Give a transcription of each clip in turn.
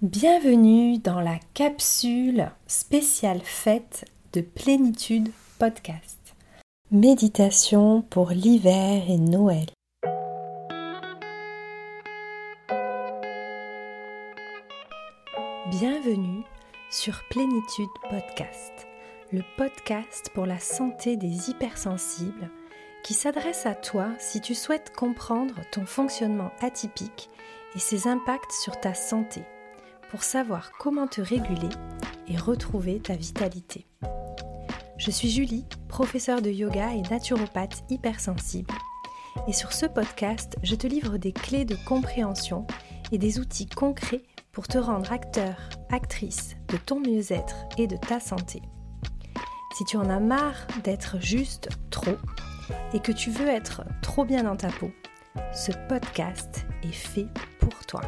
Bienvenue dans la capsule spéciale fête de plénitude podcast. Méditation pour l'hiver et Noël. Bienvenue sur Plénitude Podcast, le podcast pour la santé des hypersensibles qui s'adresse à toi si tu souhaites comprendre ton fonctionnement atypique et ses impacts sur ta santé pour savoir comment te réguler et retrouver ta vitalité. Je suis Julie, professeure de yoga et naturopathe hypersensible. Et sur ce podcast, je te livre des clés de compréhension et des outils concrets pour te rendre acteur, actrice de ton mieux-être et de ta santé. Si tu en as marre d'être juste trop et que tu veux être trop bien dans ta peau, ce podcast est fait pour toi.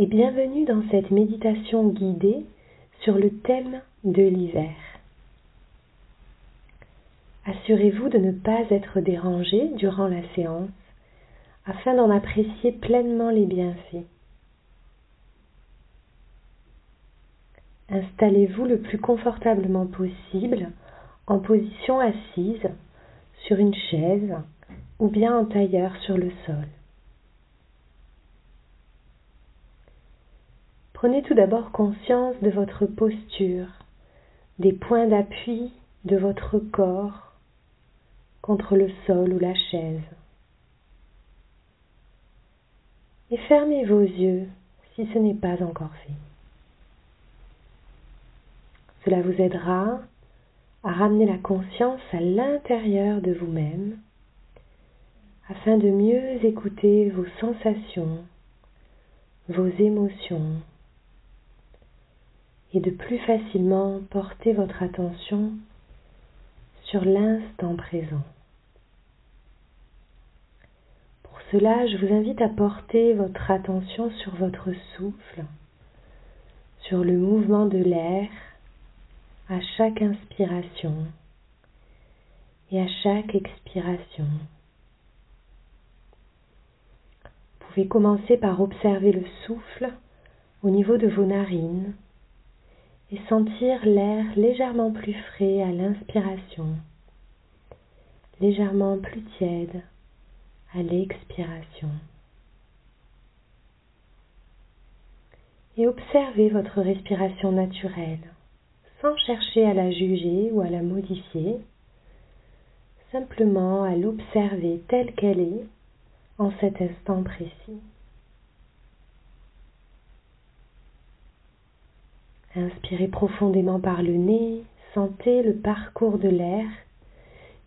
Et bienvenue dans cette méditation guidée sur le thème de l'hiver. Assurez-vous de ne pas être dérangé durant la séance afin d'en apprécier pleinement les bienfaits. Installez-vous le plus confortablement possible en position assise sur une chaise ou bien en tailleur sur le sol. Prenez tout d'abord conscience de votre posture, des points d'appui de votre corps contre le sol ou la chaise. Et fermez vos yeux si ce n'est pas encore fait. Cela vous aidera à ramener la conscience à l'intérieur de vous-même afin de mieux écouter vos sensations, vos émotions et de plus facilement porter votre attention sur l'instant présent. Pour cela, je vous invite à porter votre attention sur votre souffle, sur le mouvement de l'air à chaque inspiration et à chaque expiration. Vous pouvez commencer par observer le souffle au niveau de vos narines et sentir l'air légèrement plus frais à l'inspiration, légèrement plus tiède à l'expiration. Et observez votre respiration naturelle sans chercher à la juger ou à la modifier, simplement à l'observer telle qu'elle est en cet instant précis. Inspirez profondément par le nez, sentez le parcours de l'air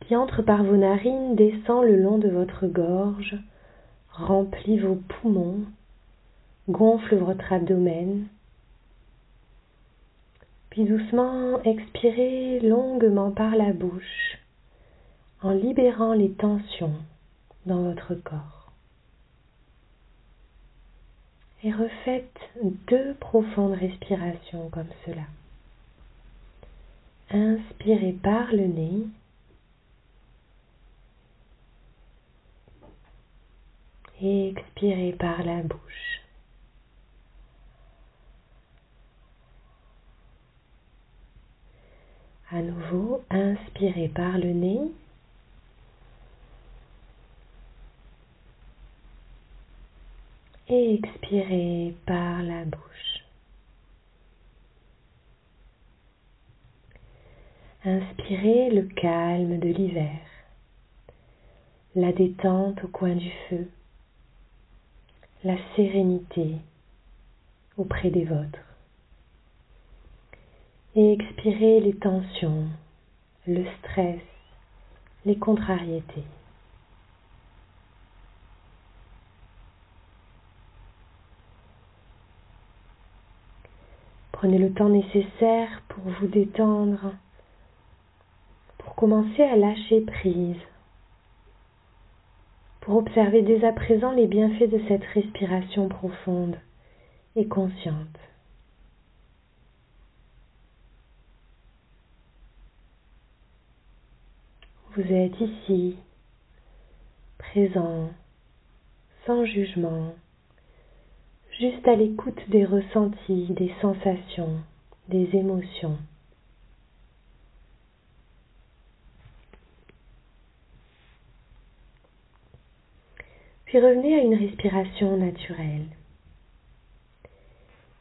qui entre par vos narines, descend le long de votre gorge, remplit vos poumons, gonfle votre abdomen. Puis doucement expirez longuement par la bouche en libérant les tensions dans votre corps et refaites deux profondes respirations comme cela. Inspirez par le nez. Et expirez par la bouche. À nouveau, inspirez par le nez. Et expirez par la bouche. Inspirez le calme de l'hiver, la détente au coin du feu, la sérénité auprès des vôtres. Et expirez les tensions, le stress, les contrariétés. Prenez le temps nécessaire pour vous détendre, pour commencer à lâcher prise, pour observer dès à présent les bienfaits de cette respiration profonde et consciente. Vous êtes ici, présent, sans jugement, juste à l'écoute des ressentis, des sensations, des émotions. Puis revenez à une respiration naturelle.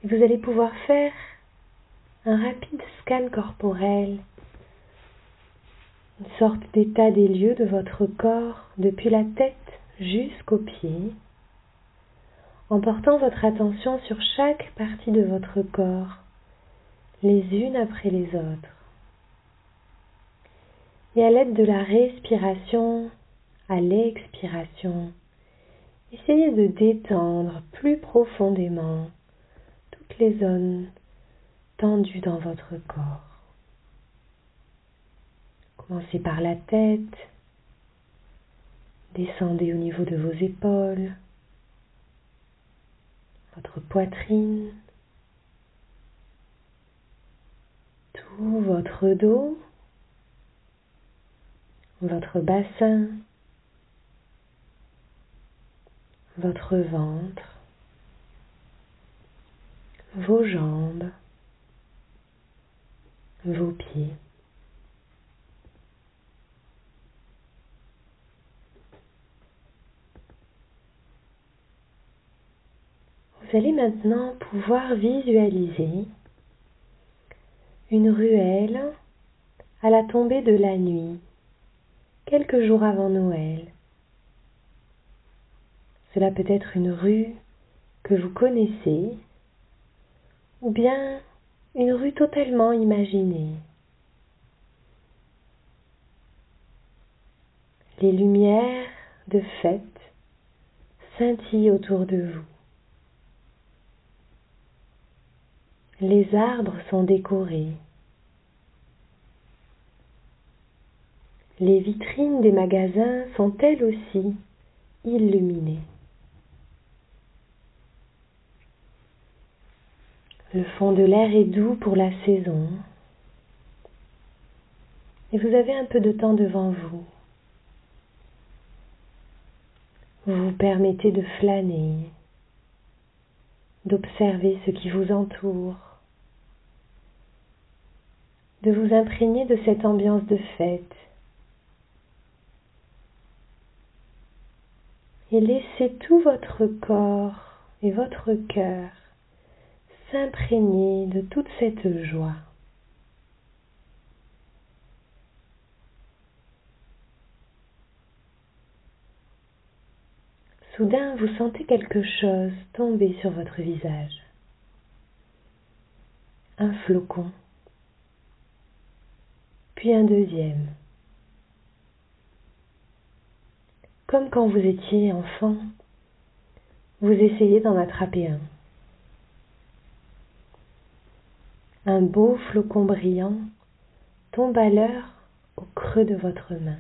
Vous allez pouvoir faire un rapide scan corporel, une sorte d'état des lieux de votre corps depuis la tête jusqu'aux pieds, en portant votre attention sur chaque partie de votre corps, les unes après les autres. Et à l'aide de la respiration, à l'expiration, Essayez de détendre plus profondément toutes les zones tendues dans votre corps. Commencez par la tête, descendez au niveau de vos épaules, votre poitrine, tout votre dos, votre bassin, votre ventre, vos jambes, vos pieds. Vous allez maintenant pouvoir visualiser une ruelle à la tombée de la nuit, quelques jours avant Noël. Cela peut être une rue que vous connaissez ou bien une rue totalement imaginée. Les lumières de fête scintillent autour de vous. Les arbres sont décorés. Les vitrines des magasins sont elles aussi illuminées. Le fond de l'air est doux pour la saison. Et vous avez un peu de temps devant vous. Vous vous permettez de flâner, d'observer ce qui vous entoure, de vous imprégner de cette ambiance de fête. Et laissez tout votre corps et votre cœur s'imprégner de toute cette joie. Soudain, vous sentez quelque chose tomber sur votre visage. Un flocon, puis un deuxième. Comme quand vous étiez enfant, vous essayez d'en attraper un. Un beau flocon brillant tombe à l'heure au creux de votre main.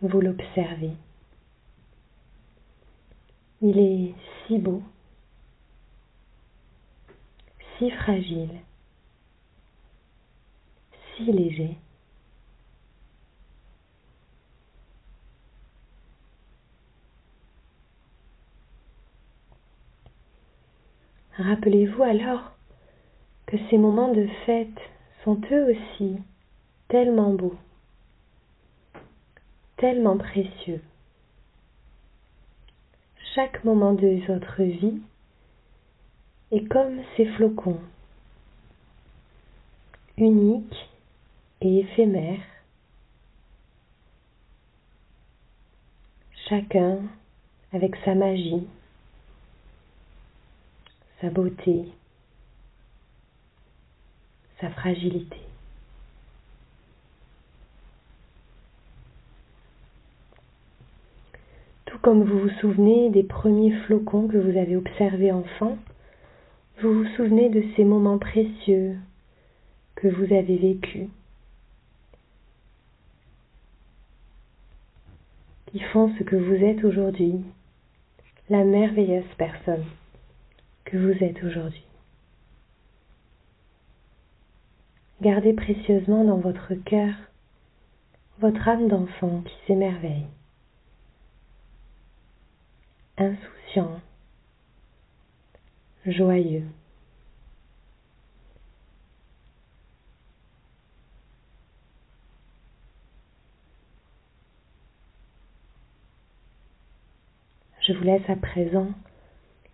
Vous l'observez. Il est si beau, si fragile, Rappelez-vous alors que ces moments de fête sont eux aussi tellement beaux, tellement précieux. Chaque moment de votre vie est comme ces flocons, uniques et éphémères, chacun avec sa magie, sa beauté, sa fragilité. Tout comme vous vous souvenez des premiers flocons que vous avez observés enfant, vous vous souvenez de ces moments précieux que vous avez vécus, qui font ce que vous êtes aujourd'hui, la merveilleuse personne que vous êtes aujourd'hui. Gardez précieusement dans votre cœur votre âme d'enfant qui s'émerveille, insouciant, joyeux. Je vous laisse à présent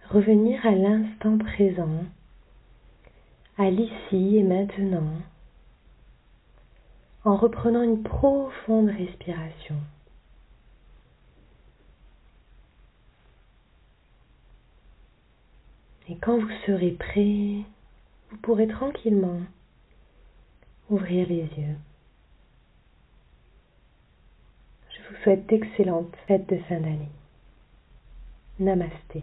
revenir à l'instant présent, à l'ici et maintenant, en reprenant une profonde respiration. Et quand vous serez prêt, vous pourrez tranquillement ouvrir les yeux. Je vous souhaite d'excellentes fêtes de fin d'année. Namaste.